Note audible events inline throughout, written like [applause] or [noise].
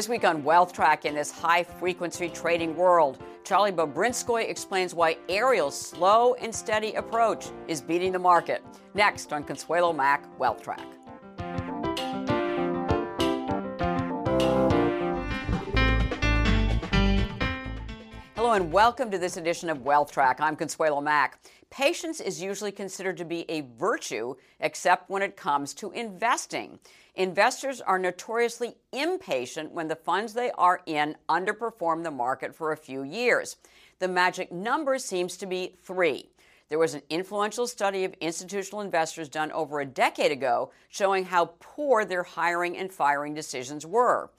This week on Wealth Track in this high frequency trading world, Charlie Bobrinskoy explains why Ariel's slow and steady approach is beating the market. Next on Consuelo Mack Wealth Track. Hello and welcome to this edition of Wealth Track. I'm Consuelo Mack. Patience is usually considered to be a virtue, except when it comes to investing. Investors are notoriously impatient when the funds they are in underperform the market for a few years. The magic number seems to be three. There was an influential study of institutional investors done over a decade ago showing how poor their hiring and firing decisions were.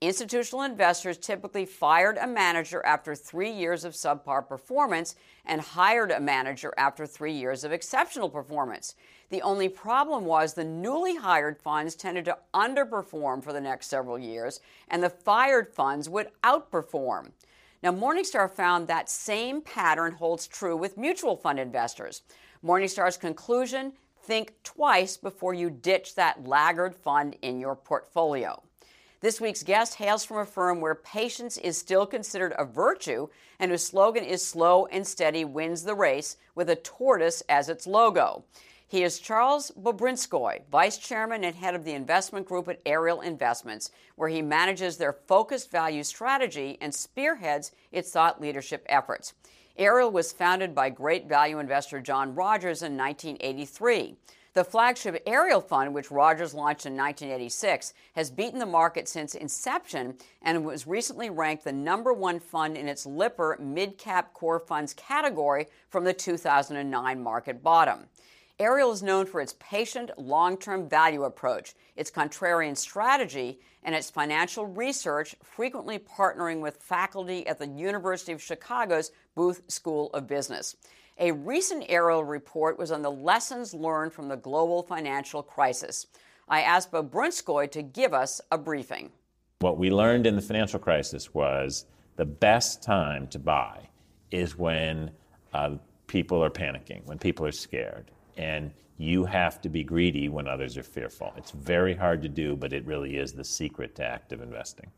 Institutional investors typically fired a manager after three years of subpar performance and hired a manager after three years of exceptional performance. The only problem was the newly hired funds tended to underperform for the next several years, and the fired funds would outperform. Now, Morningstar found that same pattern holds true with mutual fund investors. Morningstar's conclusion think twice before you ditch that laggard fund in your portfolio. This week's guest hails from a firm where patience is still considered a virtue and whose slogan is slow and steady wins the race with a tortoise as its logo. He is Charles Bobrinskoy, Vice Chairman and Head of the Investment Group at Ariel Investments, where he manages their focused value strategy and spearheads its thought leadership efforts. Ariel was founded by great value investor John Rogers in 1983. The flagship Ariel Fund, which Rogers launched in 1986, has beaten the market since inception and was recently ranked the number one fund in its Lipper Mid Cap Core Funds category from the 2009 market bottom. Ariel is known for its patient, long term value approach, its contrarian strategy, and its financial research, frequently partnering with faculty at the University of Chicago's Booth School of Business. A recent Ariel report was on the lessons learned from the global financial crisis. I asked Bobrinskoy to give us a briefing. What we learned in the financial crisis was the best time to buy is when uh, people are panicking, when people are scared. And you have to be greedy when others are fearful. It's very hard to do, but it really is the secret to active investing.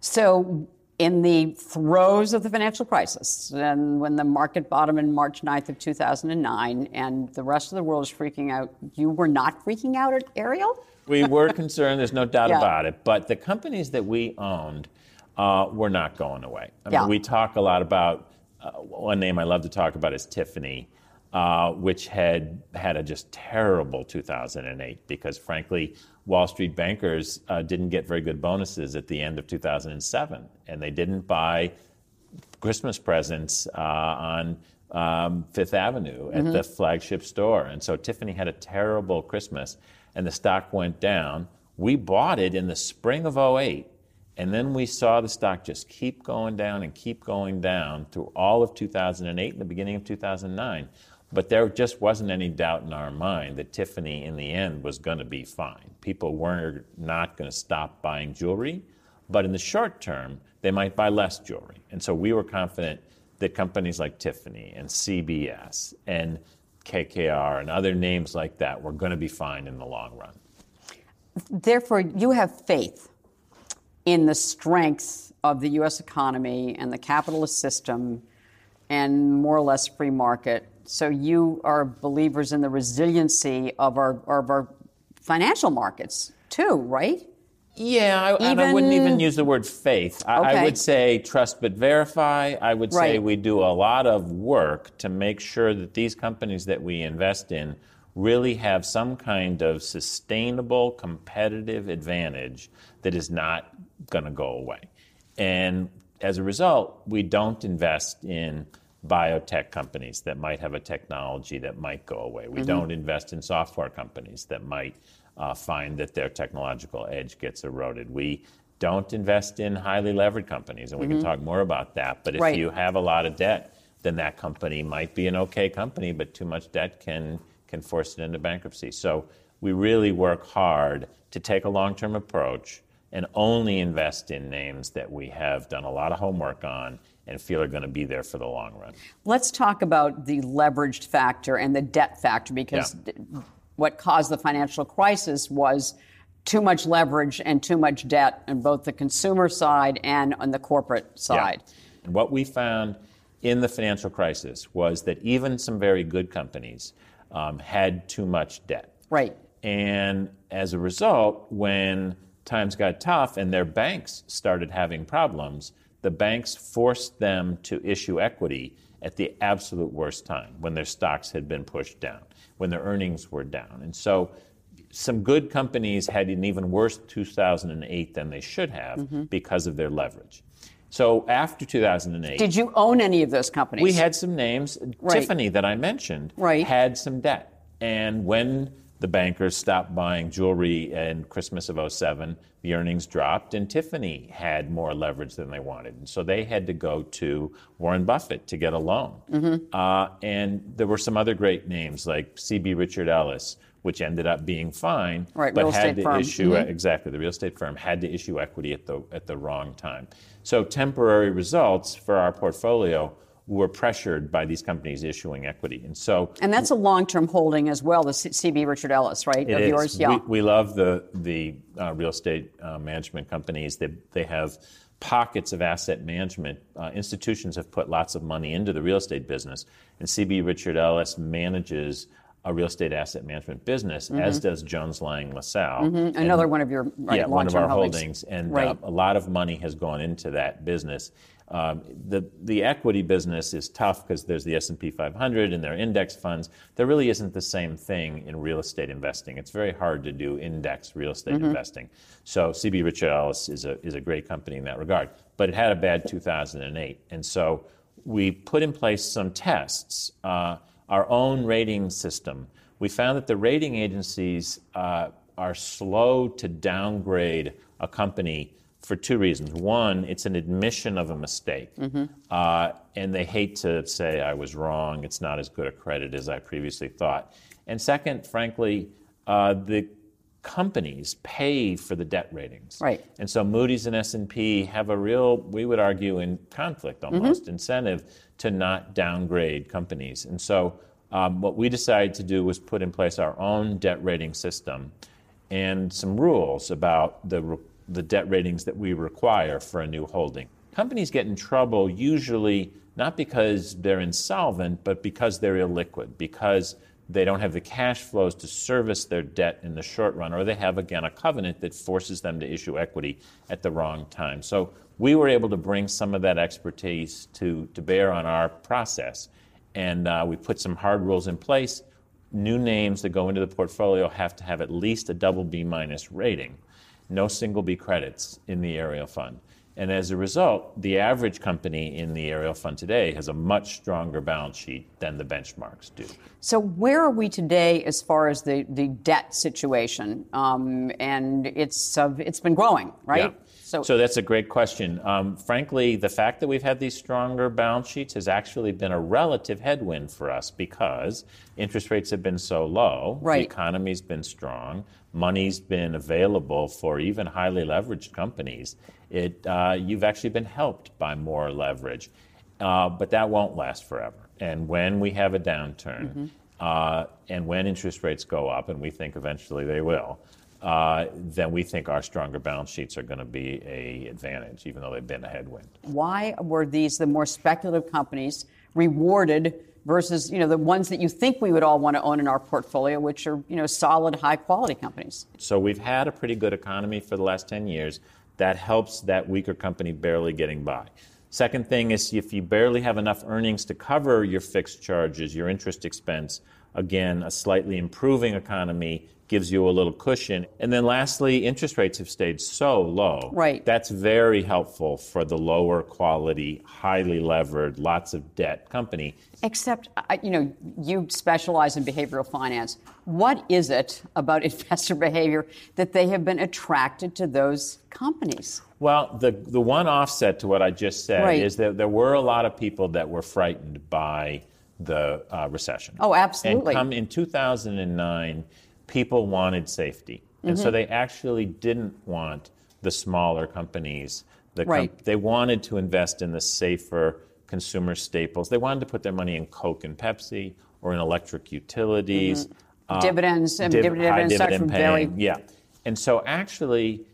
So, in the throes of the financial crisis, and when the market bottomed in March 9th of 2009, and the rest of the world is freaking out, you were not freaking out at Ariel? We were concerned, there's no doubt [laughs] yeah. about it. But the companies that we owned uh, were not going away. I mean, yeah. we talk a lot about uh, one name I love to talk about is Tiffany. Uh, which had had a just terrible 2008 because, frankly, Wall Street bankers uh, didn't get very good bonuses at the end of 2007, and they didn't buy Christmas presents uh, on um, Fifth Avenue at mm-hmm. the flagship store. And so Tiffany had a terrible Christmas, and the stock went down. We bought it in the spring of 08, and then we saw the stock just keep going down and keep going down through all of 2008 and the beginning of 2009. But there just wasn't any doubt in our mind that Tiffany, in the end, was going to be fine. People were er, not not going to stop buying jewelry, but in the short term, they might buy less jewelry. And so we were confident that companies like Tiffany and CBS and KKR and other names like that were going to be fine in the long run. Therefore, you have faith in the strength of the U.S. economy and the capitalist system and more or less free market so you are believers in the resiliency of our, of our financial markets too, right? Yeah, I, even, I, wouldn't even use the word faith. I, okay. I would say trust but verify. I would right. say we do a lot of work to make sure that these companies that we invest in really have some kind of sustainable competitive advantage that is not going to go away. And as a result, we don't invest in biotech companies that might have a technology that might go away. We mm-hmm. don't invest in software companies that might uh, find that their technological edge gets eroded. We don't invest in highly levered companies, and we mm-hmm. can talk more about that. But if right. you have a lot of debt, then that company might be an okay company, but too much debt can can force it into bankruptcy. So we really work hard to take a long-term approach and only invest in names that we have done a lot of homework on and feel are going to be there for the long run. Let's talk about the leveraged factor and the debt factor because yeah. what caused the financial crisis was too much leverage and too much debt on both the consumer side and on the corporate side. Yeah. And what we found in the financial crisis was that even some very good companies um, had too much debt. Right. And as a result, when times got tough and their banks started having problems, the banks forced them to issue equity at the absolute worst time when their stocks had been pushed down, when their earnings were down. And so some good companies had an even worse 2008 than they should have mm-hmm. because of their leverage. So after 2008, did you own any of those companies? We had some names. Right. Tiffany, that I mentioned, right. had some debt, and when the bankers stopped buying jewelry in Christmas of 07. The earnings dropped, and Tiffany had more leverage than they wanted. And so they had to go to Warren Buffett to get a loan. Mm-hmm. Uh, and there were some other great names like CB Richard Ellis, which ended up being fine, right, but had to firm. issue mm-hmm. exactly the real estate firm had to issue equity at the at the wrong time. So temporary results for our portfolio were pressured by these companies issuing equity. And so And that's a long-term holding as well, the CB Richard Ellis, right? It of is. yours, yeah. We, we love the the uh, real estate uh, management companies. They they have pockets of asset management. Uh, institutions have put lots of money into the real estate business, and CB Richard Ellis manages a real estate asset management business, mm-hmm. as does Jones Lang LaSalle. Mm-hmm. Another one of your right, yeah, one of our holdings. holdings. And right. uh, a lot of money has gone into that business. Um, the the equity business is tough because there's the S&P 500 and there are index funds. There really isn't the same thing in real estate investing. It's very hard to do index real estate mm-hmm. investing. So CB Richard Ellis is a is a great company in that regard, but it had a bad 2008, and so we put in place some tests. Uh, our own rating system. We found that the rating agencies uh, are slow to downgrade a company for two reasons. One, it's an admission of a mistake, mm-hmm. uh, and they hate to say, I was wrong, it's not as good a credit as I previously thought. And second, frankly, uh, the companies pay for the debt ratings. Right. And so Moody's and S&P have a real, we would argue, in conflict almost, mm-hmm. incentive to not downgrade companies. And so um, what we decided to do was put in place our own debt rating system and some rules about the the debt ratings that we require for a new holding. Companies get in trouble usually not because they're insolvent, but because they're illiquid, because they don't have the cash flows to service their debt in the short run, or they have, again, a covenant that forces them to issue equity at the wrong time. So we were able to bring some of that expertise to, to bear on our process. And uh, we put some hard rules in place. New names that go into the portfolio have to have at least a double B minus rating no single B credits in the Ariel fund. And as a result, the average company in the Ariel fund today has a much stronger balance sheet than the benchmarks do. So, where are we today as far as the, the debt situation? Um, and it's, uh, it's been growing, right? Yeah. So, so that's a great question. Um, frankly, the fact that we've had these stronger balance sheets has actually been a relative headwind for us because interest rates have been so low. Right. The economy's been strong. Money's been available for even highly leveraged companies. It, uh, you've actually been helped by more leverage. Uh, but that won't last forever. And when we have a downturn, mm-hmm. uh, and when interest rates go up, and we think eventually they will, uh, then we think our stronger balance sheets are going to be a advantage, even though they've been a headwind. Why were these the more speculative companies rewarded versus you know the ones that you think we would all want to own in our portfolio, which are you know solid, high quality companies? So we've had a pretty good economy for the last ten years. That helps that weaker company barely getting by. Second thing is if you barely have enough earnings to cover your fixed charges, your interest expense, again, a slightly improving economy gives you a little cushion. And then lastly, interest rates have stayed so low. Right. That's very helpful for the lower quality, highly levered, lots of debt company. Except, you know, you specialize in behavioral finance. What is it about [laughs] investor behavior that they have been attracted to those companies? Well, the, the one offset to what I just said right. is that there were a lot of people that were frightened by the uh, recession. Oh, absolutely. And come in 2009, people wanted safety. And mm-hmm. so they actually didn't want the smaller companies. The right. Com- they wanted to invest in the safer consumer staples. They wanted to put their money in Coke and Pepsi or in electric utilities. Mm-hmm. Uh, dividends, div- dividends, dividend paying. Very... Yeah. And so actually,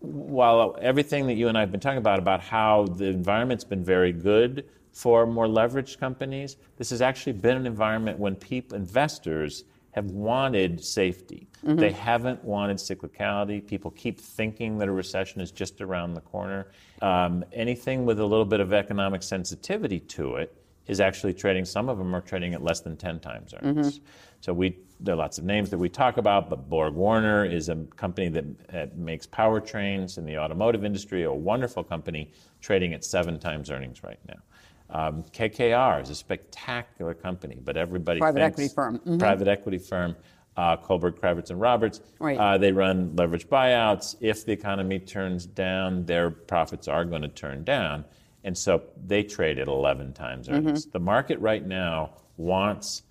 while everything that you and I have been talking about, about how the environment's been very good for more leveraged companies, this has actually been an environment when people, investors, have wanted safety. Mm-hmm. They haven't wanted cyclicality. People keep thinking that a recession is just around the corner. Um, anything with a little bit of economic sensitivity to it is actually trading. Some of them are trading at less than 10 times earnings. Mm-hmm. So we there are lots of names that we talk about, but Borg Warner is a company that makes powertrains in the automotive industry, a wonderful company trading at seven times earnings right now. Um, KKR is a spectacular company, but everybody private thinks, equity firm. Mm-hmm. Private equity firm. Uh, Kohlberg, Kravis, and Roberts. Right. Uh, they run leveraged buyouts. If the economy turns down, their profits are going to turn down. And so they trade at 11 times earnings. Mm-hmm. The market right now wants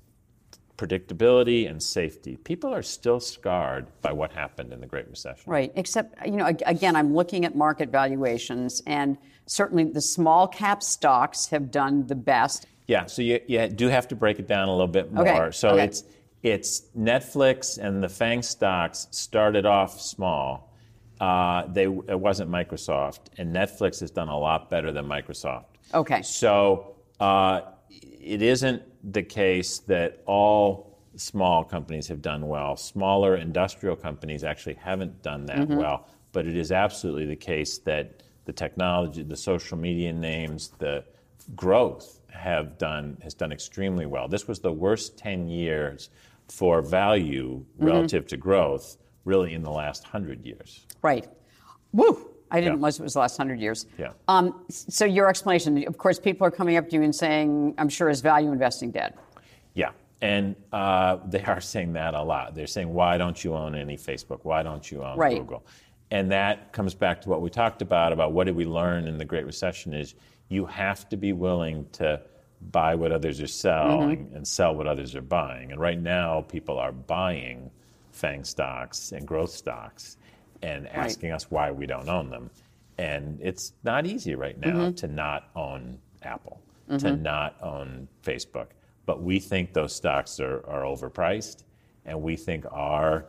predictability and safety. People are still scarred by what happened in the Great Recession. Right. Except, you know, again, I'm looking at market valuations, and certainly the small cap stocks have done the best. Yeah. So you, you do have to break it down a little bit more. Okay. So okay. it's it's Netflix and the FANG stocks started off small. Uh, they it wasn't Microsoft, and Netflix has done a lot better than Microsoft. Okay. So. Uh, it isn't the case that all small companies have done well. Smaller industrial companies actually haven't done that mm-hmm. well. But it is absolutely the case that the technology, the social media names, the growth have done has done extremely well. This was the worst 10 years for value mm-hmm. relative to growth really in the last 100 years. Right. Woo! I didn't yeah. realize it was the last hundred years. Yeah. Um, so your explanation, of course, people are coming up to you and saying, "I'm sure is value investing dead?" Yeah, and uh, they are saying that a lot. They're saying, "Why don't you own any Facebook? Why don't you own right. Google?" And that comes back to what we talked about about what did we learn in the Great Recession is you have to be willing to buy what others are selling mm-hmm. and sell what others are buying. And right now, people are buying FANG stocks and growth stocks and asking right. us why we don't own them. And it's not easy right now mm-hmm. to not own Apple, mm-hmm. to not own Facebook. But we think those stocks are, are overpriced, and we think our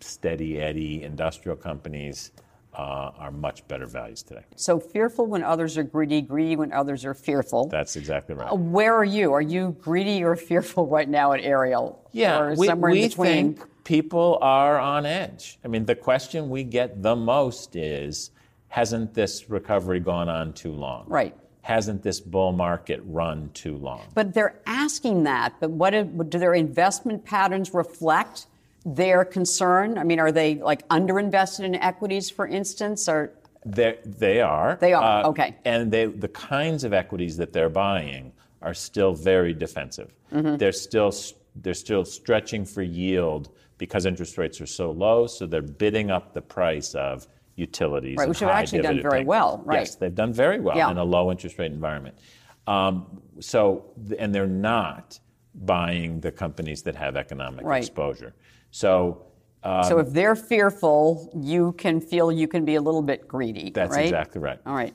steady Eddie industrial companies uh, are much better values today. So fearful when others are greedy, greedy when others are fearful. That's exactly right. Uh, where are you? Are you greedy or fearful right now at Ariel? Yeah, or we, somewhere we in between? think people are on edge. I mean, the question we get the most is hasn't this recovery gone on too long? Right. Hasn't this bull market run too long? But they're asking that. But what do their investment patterns reflect their concern? I mean, are they like underinvested in equities, for instance, or? They're, they are. They are. Uh, okay. And they, the kinds of equities that they're buying are still very defensive. Mm-hmm. They're still they're still stretching for yield because interest rates are so low, so they're bidding up the price of utilities. Right, which have actually done very well, right? Yes, they've done very well yeah. in a low interest rate environment. Um, so, and they're not buying the companies that have economic right. exposure. So, um, so if they're fearful, you can feel you can be a little bit greedy. That's right? exactly right. All right.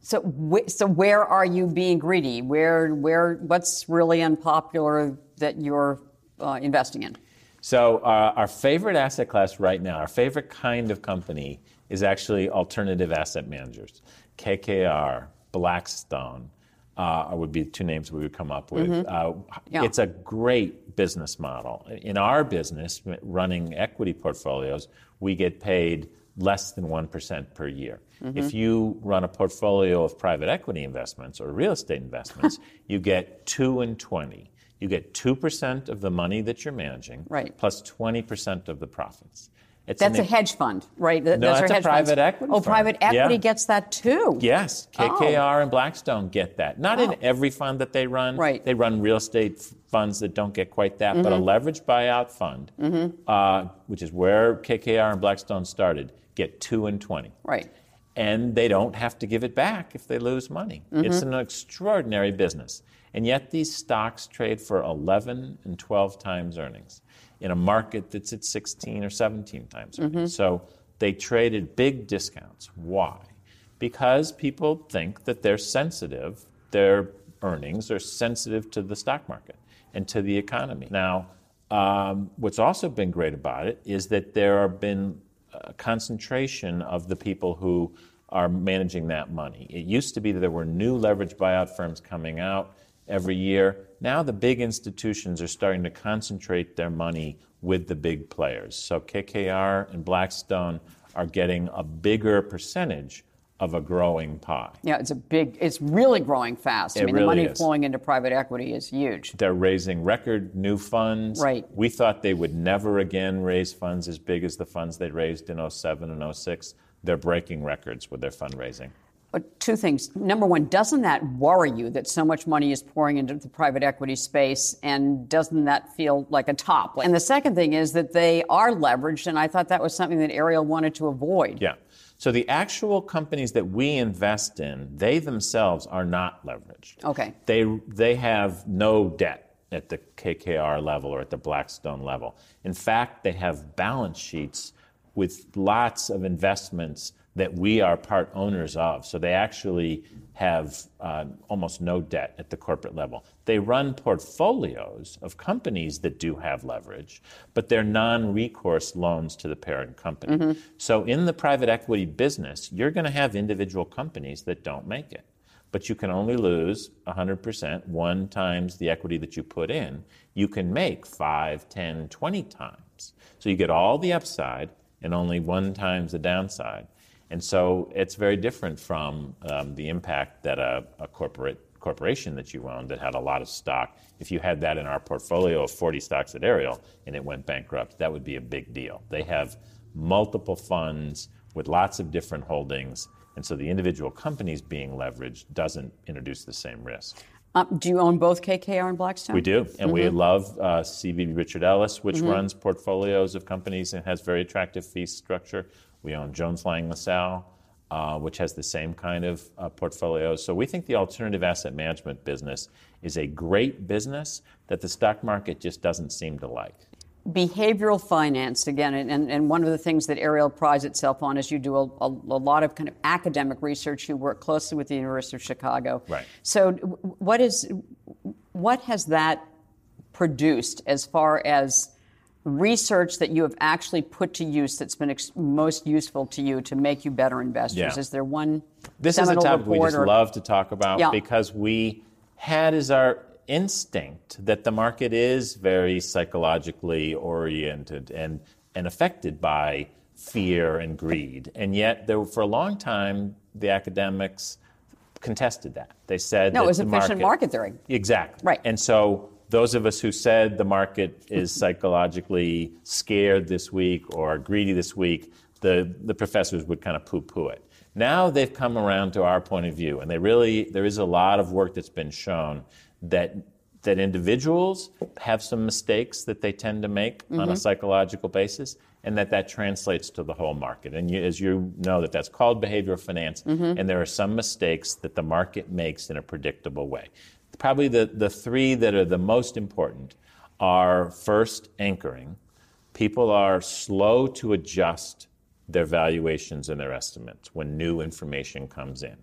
So, wh- so where are you being greedy? Where, where, what's really unpopular that you're uh, investing in? So uh, our favorite asset class right now, our favorite kind of company is actually alternative asset managers. KKR, Blackstone uh, would be two names we would come up with. Mm-hmm. Uh, yeah. It's a great business model. In our business, running equity portfolios, we get paid less than 1% per year. Mm-hmm. If you run a portfolio of private equity investments or real estate investments, [laughs] you get 2 and 20 You get 2% of the money that you're managing, right. plus 20% of the profits. It's that's a hedge fund, right? No, that's that's a private funds. equity. Oh, fund. private equity yeah. gets that too. Yes, KKR oh. and Blackstone get that. Not oh. in every fund that they run. Right. They run real estate funds that don't get quite that, mm-hmm. but a mm-hmm. leveraged buyout fund, mm-hmm. uh, which is where KKR and Blackstone started, get two and twenty. Right. And they don't have to give it back if they lose money. Mm-hmm. It's an extraordinary business. And yet these stocks trade for 11 and 12 times earnings in a market that's at 16 or 17 times mm-hmm. So they traded big discounts. Why? Because people think that they're sensitive, their earnings are sensitive to the stock market and to the economy. Now, um, what's also been great about it is that there have been a concentration of the people who are managing that money. It used to be that there were new leverage buyout firms coming out every year. Now the big institutions are starting to concentrate their money with the big players. So KKR and Blackstone are getting a bigger percentage of a growing pie. Yeah, it's a big, it's really growing fast. It I mean, really the money is. flowing into private equity is huge. They're raising record new funds. Right. We thought they would never again raise funds as big as the funds they raised in 07 and 06. They're breaking records with their fundraising. But two things. Number one, doesn't that worry you that so much money is pouring into the private equity space? And doesn't that feel like a top? And the second thing is that they are leveraged, and I thought that was something that Ariel wanted to avoid. Yeah. So the actual companies that we invest in, they themselves are not leveraged. Okay. They they have no debt at the KKR level or at the Blackstone level. In fact, they have balance sheets with lots of investments that we are part owners of. So they actually have uh, almost no debt at the corporate level. They run portfolios of companies that do have leverage, but they're non recourse loans to the parent company. Mm-hmm. So in the private equity business, you're going to have individual companies that don't make it. But you can only lose 100%, one times the equity that you put in. You can make 5, 10, 20 times. So you get all the upside and only one times the downside. And so it's very different from um, the impact that a, a, corporate corporation that you own that had a lot of stock. If you had that in our portfolio of 40 stocks at Ariel and it went bankrupt, that would be a big deal. They have multiple funds with lots of different holdings, and so the individual companies being leveraged doesn't introduce the same risk. Um, do you own both KKR and Blackstone? We do, and mm-hmm. we love uh, CB Richard Ellis, which mm-hmm. runs portfolios of companies and has very attractive fee structure. We own Jones Lang LaSalle, uh, which has the same kind of uh, portfolio. So we think the alternative asset management business is a great business that the stock market just doesn't seem to like. Behavioral finance, again, and, and one of the things that Ariel prides itself on is you do a, a, a, lot of kind of academic research. You work closely with the University of Chicago. Right. So, what is what has that produced as far as research that you have actually put to use that's been ex- most useful to you to make you better investors? Yeah. Is there one? This is a topic we just or, love to talk about yeah. because we had as our instinct that the market is very psychologically oriented and, and affected by fear and greed. And yet, there, for a long time, the academics contested that. They said no, it was efficient market, market theory. Exactly. Right. And so those of us who said the market is psychologically scared this week or greedy this week, the, the professors would kind of poo poo it. Now they've come around to our point of view, and they really, there is a lot of work that's been shown that, that individuals have some mistakes that they tend to make mm-hmm. on a mm-hmm. psychological basis, and that that translates to the whole market. And you, as you know, that that's called behavioral finance, mm-hmm. and there are some mistakes that the market makes in a predictable way probably the, the three that are the most important are first anchoring. People are slow to adjust their valuations and their estimates when new information comes in.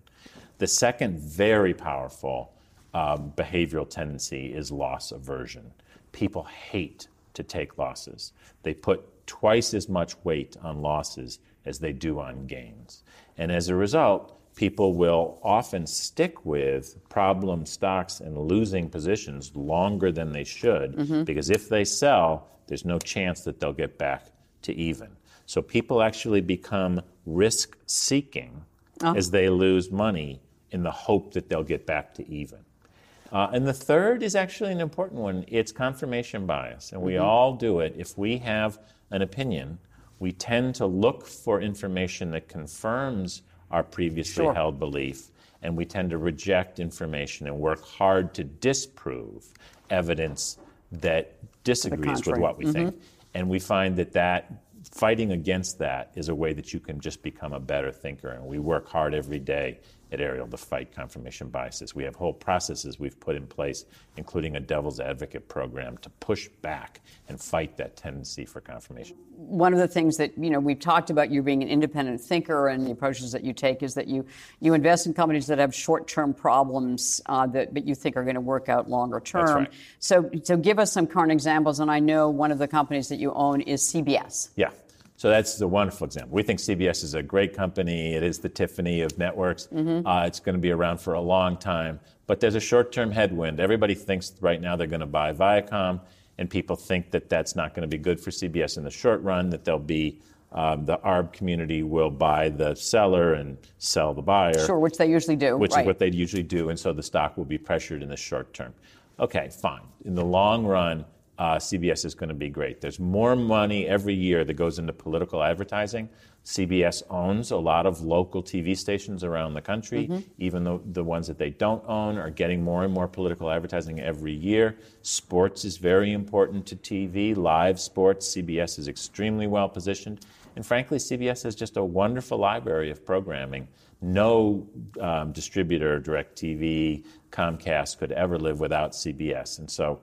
The second very powerful um, behavioral tendency is loss aversion. People hate to take losses. They put twice as much weight on losses as they do on gains. And as a result, people will often stick with problem stocks and losing positions longer than they should mm-hmm. because if they sell, there's no chance that they'll get back to even. So people actually become risk seeking oh. as they lose money in the hope that they'll get back to even. Uh, and the third is actually an important one it's confirmation bias. And we mm-hmm. all do it. If we have an opinion, we tend to look for information that confirms our previously sure. held belief, and we tend to reject information and work hard to disprove evidence that disagrees with what we mm-hmm. think. And we find that that fighting against that is a way that you can just become a better thinker. And we work hard every day Ariel to fight confirmation biases. We have whole processes we've put in place, including a devil's advocate program to push back and fight that tendency for confirmation. One of the things that you know we've talked about you being an independent thinker and the approaches that you take is that you you invest in companies that have short-term problems uh, that but you think are going to work out longer term. That's right. So so give us some current examples. And I know one of the companies that you own is CBS. Yeah. So that's a wonderful example. We think CBS is a great company. It is the Tiffany of networks. Mm-hmm. Uh, it's going to be around for a long time. But there's a short term headwind. Everybody thinks right now they're going to buy Viacom, and people think that that's not going to be good for CBS in the short run, that there'll be um, the ARB community will buy the seller and sell the buyer. Sure, which they usually do. Which right. is what they usually do, and so the stock will be pressured in the short term. Okay, fine. In the long run, uh, CBS is going to be great. There's more money every year that goes into political advertising. CBS owns a lot of local TV stations around the country. Mm-hmm. Even though the ones that they don't own are getting more and more political advertising every year. Sports is very important to TV, live sports. CBS is extremely well positioned. And frankly, CBS has just a wonderful library of programming. No um, distributor, DirecTV, Comcast could ever live without CBS. And so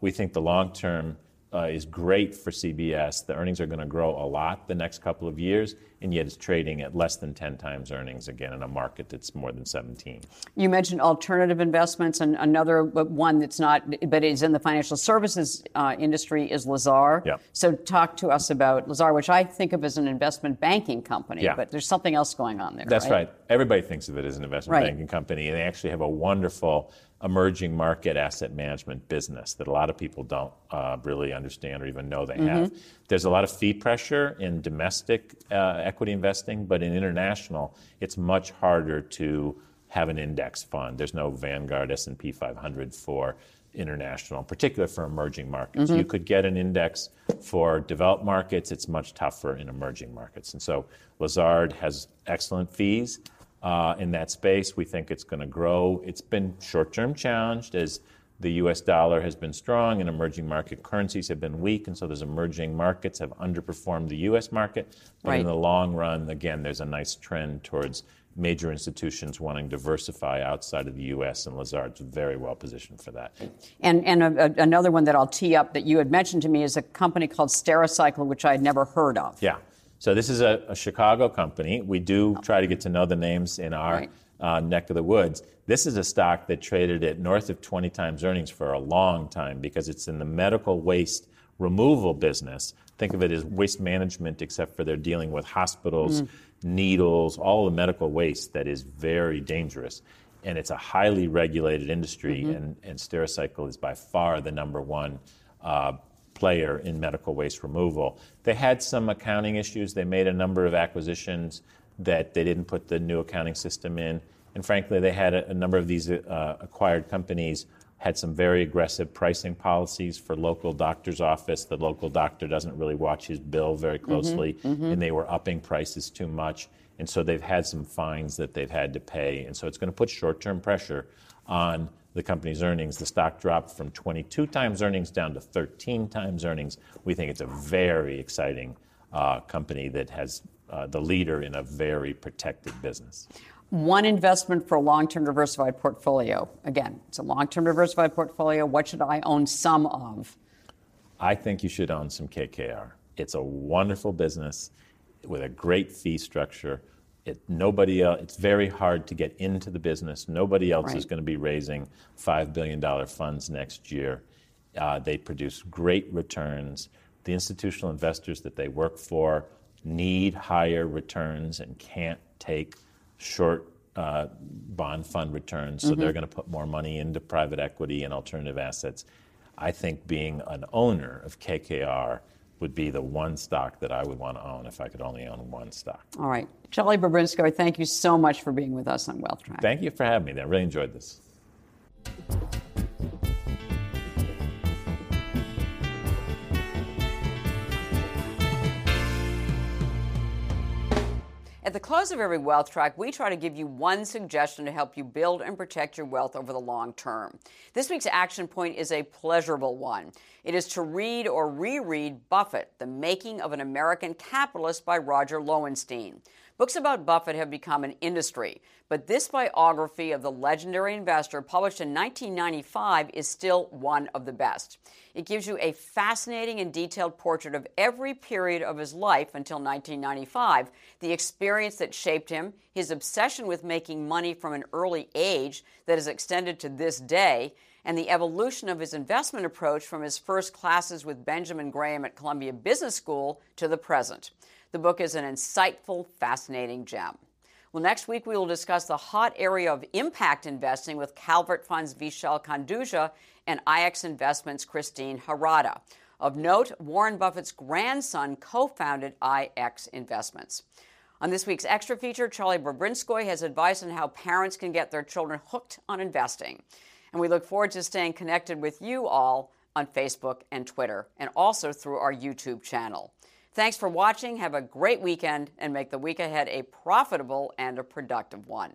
we think the long term uh, is great for CBS. The earnings are going to grow a lot the next couple of years, and yet it's trading at less than 10 times earnings again in a market that's more than 17. You mentioned alternative investments, and another one that's not, but is in the financial services uh, industry is Lazard. Yeah. So talk to us about Lazard, which I think of as an investment banking company, yeah. but there's something else going on there. That's right. right. Everybody thinks of it as an investment right. banking company, and they actually have a wonderful emerging market asset management business that a lot of people don't uh, really understand or even know they mm-hmm. have. There's a lot of fee pressure in domestic uh, equity investing, but in international, it's much harder to have an index fund. There's no Vanguard S&P 500 for international, in particular for emerging markets. Mm-hmm. You could get an index for developed markets. It's much tougher in emerging markets. And so Lazard has excellent fees Uh, in that space. We think it's going to grow. It's been short term challenged as the US dollar has been strong and emerging market currencies have been weak, and so those emerging markets have underperformed the US market. But right. in the long run, again, there's a nice trend towards major institutions wanting to diversify outside of the U.S., and Lazard's very well positioned for that. And, and a, a, another one that I'll tee up that you had mentioned to me is a company called Stericycle, which I had never heard of. Yeah. So this is a, a, Chicago company. We do try to get to know the names in our right. uh, neck of the woods. This is a stock that traded at north of 20 times earnings for a long time because it's in the medical waste removal business. Think of it as waste management, except for they're dealing with hospitals, mm. needles, all the medical waste that is very dangerous. And it's a highly regulated industry, mm-hmm. and, and Stericycle is by far the number one uh, player in medical waste removal. They had some accounting issues. They made a number of acquisitions that they didn't put the new accounting system in. And frankly, they had a, a number of these uh, acquired companies had some very aggressive pricing policies for local doctor's office. The local doctor doesn't really watch his bill very mm-hmm, closely, mm-hmm, mm-hmm. and they were upping prices too much. And so they've had some fines that they've had to pay. And so it's going to put short term pressure on the company's earnings. The stock dropped from 22 times earnings down to 13 times earnings. We think it's a very exciting uh, company that has uh, the leader in a very protected business. One investment for a long term diversified portfolio. Again, it's a long term diversified portfolio. What should I own some of? I think you should own some KKR. It's a wonderful business with a great fee structure it, nobody else, it's very hard to get into the business. Nobody else right. is going to be raising $5 billion funds next year. Uh, they produce great returns. The institutional investors that they work for need higher returns and can't take short uh, bond fund returns, so mm-hmm. they're going to put more money into private equity and alternative assets. I think being an owner of KKR would be the one stock that I would want to own if I could only own one stock. All right. Charlie Bobrinskoy, thank you so much for being with us on Wealth Track. Thank you for having me. I really enjoyed this. At the close of every wealth track, we try to give you one suggestion to help you build and protect your wealth over the long term. This week's action point is a pleasurable one. It is to read or reread Buffett, The Making of an American Capitalist by Roger Lowenstein. Books about Buffett have become an industry, but this biography of the legendary investor, published in 1995, is still one of the best. It gives you a fascinating and detailed portrait of every period of his life until 1995, the experience that shaped him, his obsession with making money from an early age that has extended to this day, and the evolution of his investment approach from his first classes with Benjamin Graham at Columbia Business School to the present. The book is an insightful, fascinating gem. Well, next week we will discuss the hot area of impact investing with Calvert Funds Vishal Khanduja and IX Investments Christine Harada. Of note, Warren Buffett's grandson co founded IX Investments. On this week's extra feature, Charlie Bobrinskoy has advice on how parents can get their children hooked on investing. And we look forward to staying connected with you all on Facebook and Twitter, and also through our YouTube channel. Thanks for watching. Have a great weekend and make the week ahead a profitable and a productive one.